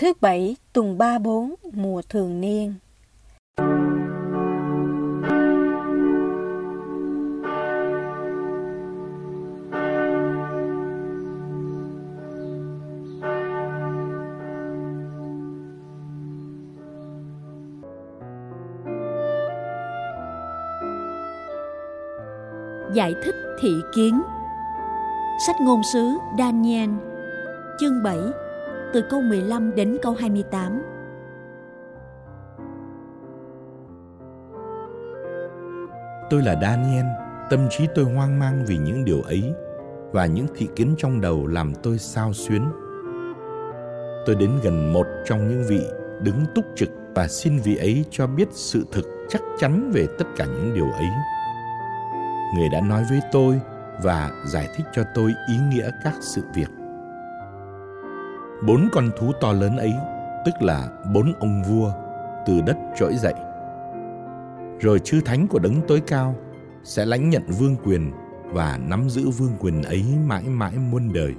Thứ bảy, tuần 34 mùa thường niên. Giải thích thị kiến Sách ngôn sứ Daniel, Chương 7 từ câu 15 đến câu 28 Tôi là Daniel, tâm trí tôi hoang mang vì những điều ấy và những thị kiến trong đầu làm tôi sao xuyến. Tôi đến gần một trong những vị đứng túc trực và xin vị ấy cho biết sự thực chắc chắn về tất cả những điều ấy. Người đã nói với tôi và giải thích cho tôi ý nghĩa các sự việc. Bốn con thú to lớn ấy, tức là bốn ông vua, từ đất trỗi dậy. Rồi chư thánh của đấng tối cao sẽ lãnh nhận vương quyền và nắm giữ vương quyền ấy mãi mãi muôn đời.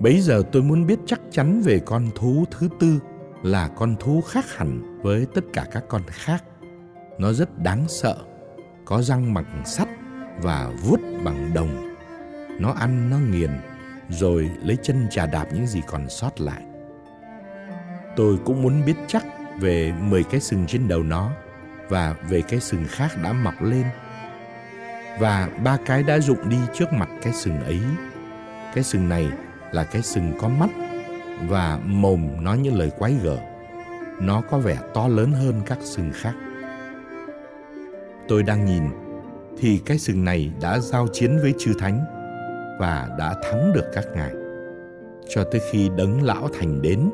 Bấy giờ tôi muốn biết chắc chắn về con thú thứ tư là con thú khác hẳn với tất cả các con khác. Nó rất đáng sợ, có răng bằng sắt và vuốt bằng đồng. Nó ăn, nó nghiền, rồi lấy chân trà đạp những gì còn sót lại. Tôi cũng muốn biết chắc về 10 cái sừng trên đầu nó và về cái sừng khác đã mọc lên. Và ba cái đã rụng đi trước mặt cái sừng ấy. Cái sừng này là cái sừng có mắt và mồm nói những lời quái gở. Nó có vẻ to lớn hơn các sừng khác. Tôi đang nhìn, thì cái sừng này đã giao chiến với chư thánh và đã thắng được các ngài. Cho tới khi đấng lão thành đến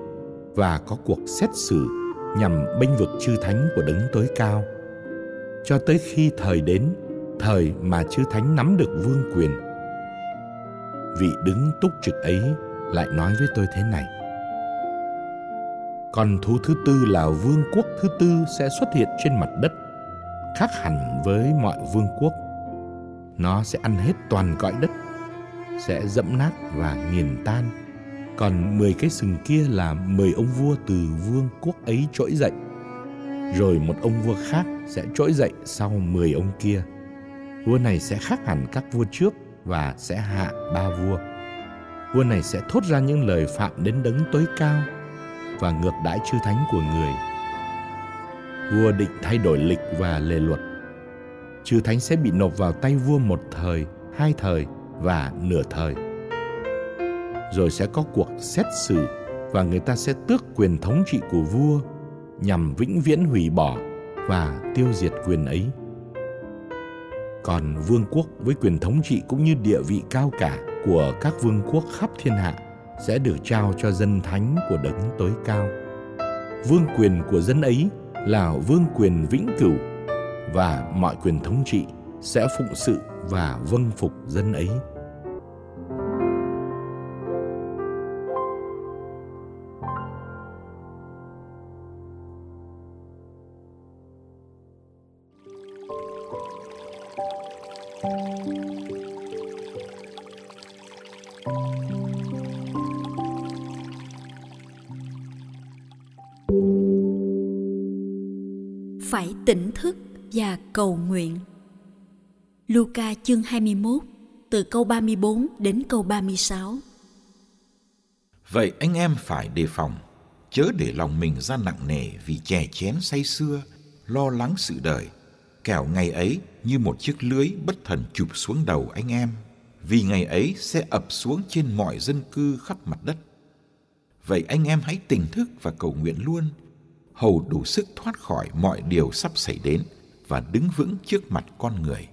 và có cuộc xét xử nhằm bênh vực chư thánh của đấng tối cao. Cho tới khi thời đến, thời mà chư thánh nắm được vương quyền, vị đứng túc trực ấy lại nói với tôi thế này. Còn thú thứ tư là vương quốc thứ tư sẽ xuất hiện trên mặt đất, khác hẳn với mọi vương quốc. Nó sẽ ăn hết toàn cõi đất sẽ dẫm nát và nghiền tan. Còn mười cái sừng kia là mười ông vua từ vương quốc ấy trỗi dậy. Rồi một ông vua khác sẽ trỗi dậy sau mười ông kia. Vua này sẽ khác hẳn các vua trước và sẽ hạ ba vua. Vua này sẽ thốt ra những lời phạm đến đấng tối cao và ngược đãi chư thánh của người. Vua định thay đổi lịch và lề luật. Chư thánh sẽ bị nộp vào tay vua một thời, hai thời và nửa thời. Rồi sẽ có cuộc xét xử và người ta sẽ tước quyền thống trị của vua nhằm vĩnh viễn hủy bỏ và tiêu diệt quyền ấy. Còn vương quốc với quyền thống trị cũng như địa vị cao cả của các vương quốc khắp thiên hạ sẽ được trao cho dân thánh của đấng tối cao. Vương quyền của dân ấy là vương quyền vĩnh cửu và mọi quyền thống trị sẽ phụng sự và vâng phục dân ấy Phải tỉnh thức và cầu nguyện. Luca chương 21 từ câu 34 đến câu 36. Vậy anh em phải đề phòng, chớ để lòng mình ra nặng nề vì chè chén say xưa, lo lắng sự đời. Kẻo ngày ấy như một chiếc lưới bất thần chụp xuống đầu anh em, vì ngày ấy sẽ ập xuống trên mọi dân cư khắp mặt đất. Vậy anh em hãy tỉnh thức và cầu nguyện luôn, hầu đủ sức thoát khỏi mọi điều sắp xảy đến và đứng vững trước mặt con người.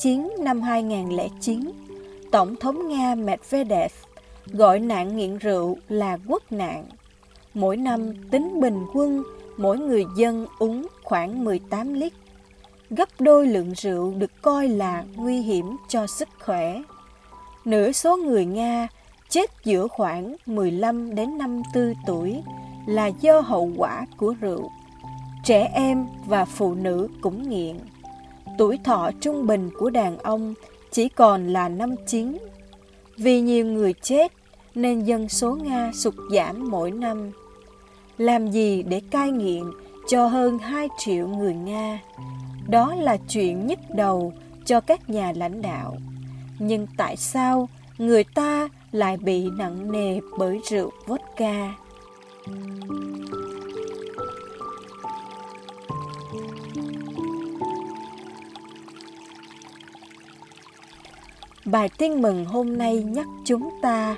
Chiến năm 2009, Tổng thống Nga Medvedev gọi nạn nghiện rượu là quốc nạn. Mỗi năm tính bình quân mỗi người dân uống khoảng 18 lít, gấp đôi lượng rượu được coi là nguy hiểm cho sức khỏe. nửa số người Nga chết giữa khoảng 15 đến 54 tuổi là do hậu quả của rượu. Trẻ em và phụ nữ cũng nghiện. Tuổi thọ trung bình của đàn ông chỉ còn là năm chín. Vì nhiều người chết nên dân số Nga sụt giảm mỗi năm. Làm gì để cai nghiện cho hơn 2 triệu người Nga? Đó là chuyện nhức đầu cho các nhà lãnh đạo. Nhưng tại sao người ta lại bị nặng nề bởi rượu vodka? Bài tin mừng hôm nay nhắc chúng ta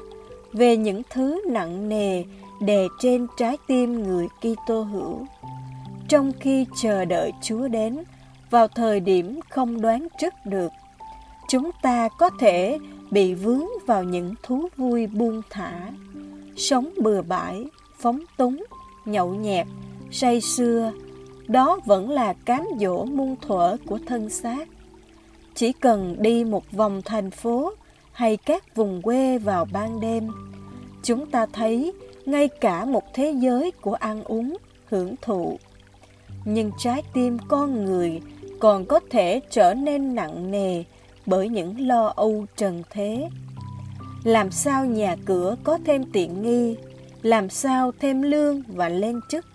về những thứ nặng nề đè trên trái tim người Kitô hữu. Trong khi chờ đợi Chúa đến vào thời điểm không đoán trước được, chúng ta có thể bị vướng vào những thú vui buông thả, sống bừa bãi, phóng túng, nhậu nhẹt, say sưa. Đó vẫn là cám dỗ muôn thuở của thân xác. Chỉ cần đi một vòng thành phố hay các vùng quê vào ban đêm, chúng ta thấy ngay cả một thế giới của ăn uống, hưởng thụ. Nhưng trái tim con người còn có thể trở nên nặng nề bởi những lo âu trần thế. Làm sao nhà cửa có thêm tiện nghi, làm sao thêm lương và lên chức.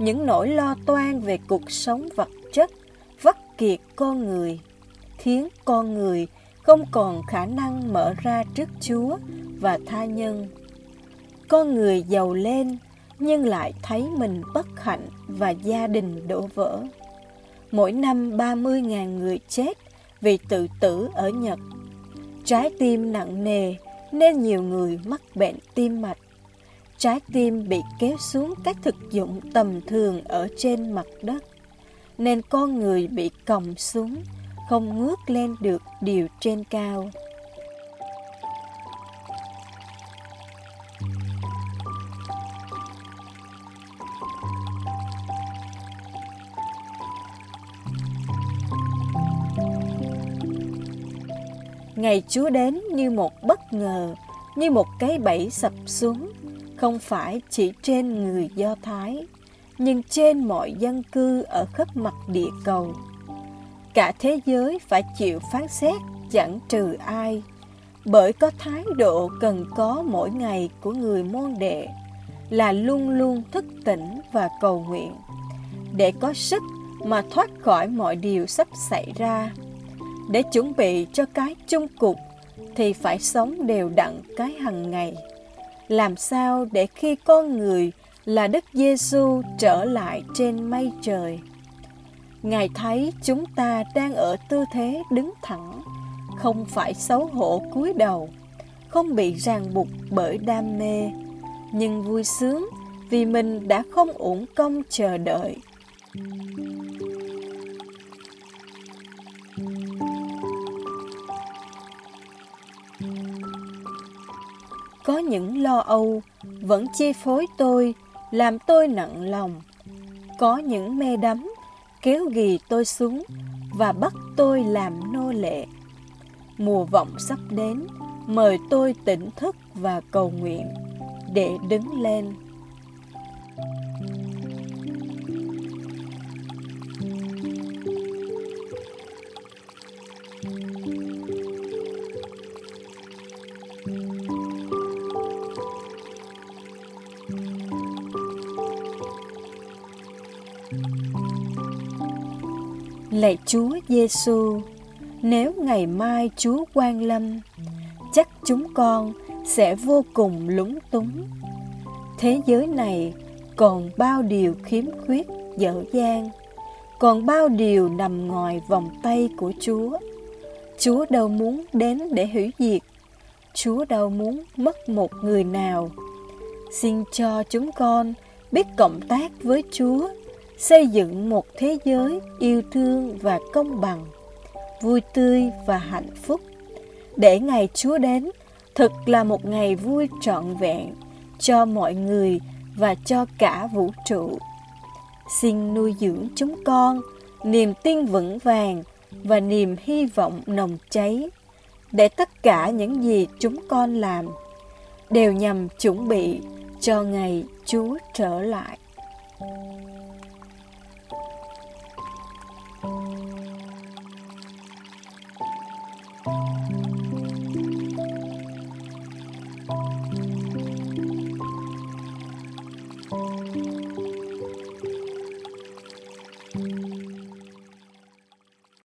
Những nỗi lo toan về cuộc sống vật chất vắt kiệt con người, khiến con người không còn khả năng mở ra trước Chúa và tha nhân. Con người giàu lên nhưng lại thấy mình bất hạnh và gia đình đổ vỡ. Mỗi năm 30.000 người chết vì tự tử ở Nhật. Trái tim nặng nề nên nhiều người mắc bệnh tim mạch. Trái tim bị kéo xuống các thực dụng tầm thường ở trên mặt đất, nên con người bị còng xuống, không ngước lên được điều trên cao. Ngày Chúa đến như một bất ngờ, như một cái bẫy sập xuống, không phải chỉ trên người Do Thái, nhưng trên mọi dân cư ở khắp mặt địa cầu. Cả thế giới phải chịu phán xét chẳng trừ ai, bởi có thái độ cần có mỗi ngày của người môn đệ là luôn luôn thức tỉnh và cầu nguyện, để có sức mà thoát khỏi mọi điều sắp xảy ra để chuẩn bị cho cái chung cục thì phải sống đều đặn cái hằng ngày. Làm sao để khi con người là Đức Giêsu trở lại trên mây trời? Ngài thấy chúng ta đang ở tư thế đứng thẳng, không phải xấu hổ cúi đầu, không bị ràng buộc bởi đam mê, nhưng vui sướng vì mình đã không uổng công chờ đợi. có những lo âu vẫn chi phối tôi, làm tôi nặng lòng. Có những mê đắm kéo ghì tôi xuống và bắt tôi làm nô lệ. Mùa vọng sắp đến, mời tôi tỉnh thức và cầu nguyện để đứng lên. Lạy Chúa Giêsu, nếu ngày mai Chúa quan lâm, chắc chúng con sẽ vô cùng lúng túng. Thế giới này còn bao điều khiếm khuyết dở dang, còn bao điều nằm ngoài vòng tay của Chúa. Chúa đâu muốn đến để hủy diệt, Chúa đâu muốn mất một người nào. Xin cho chúng con biết cộng tác với Chúa xây dựng một thế giới yêu thương và công bằng, vui tươi và hạnh phúc. Để ngày Chúa đến thực là một ngày vui trọn vẹn cho mọi người và cho cả vũ trụ. Xin nuôi dưỡng chúng con niềm tin vững vàng và niềm hy vọng nồng cháy để tất cả những gì chúng con làm đều nhằm chuẩn bị cho ngày Chúa trở lại.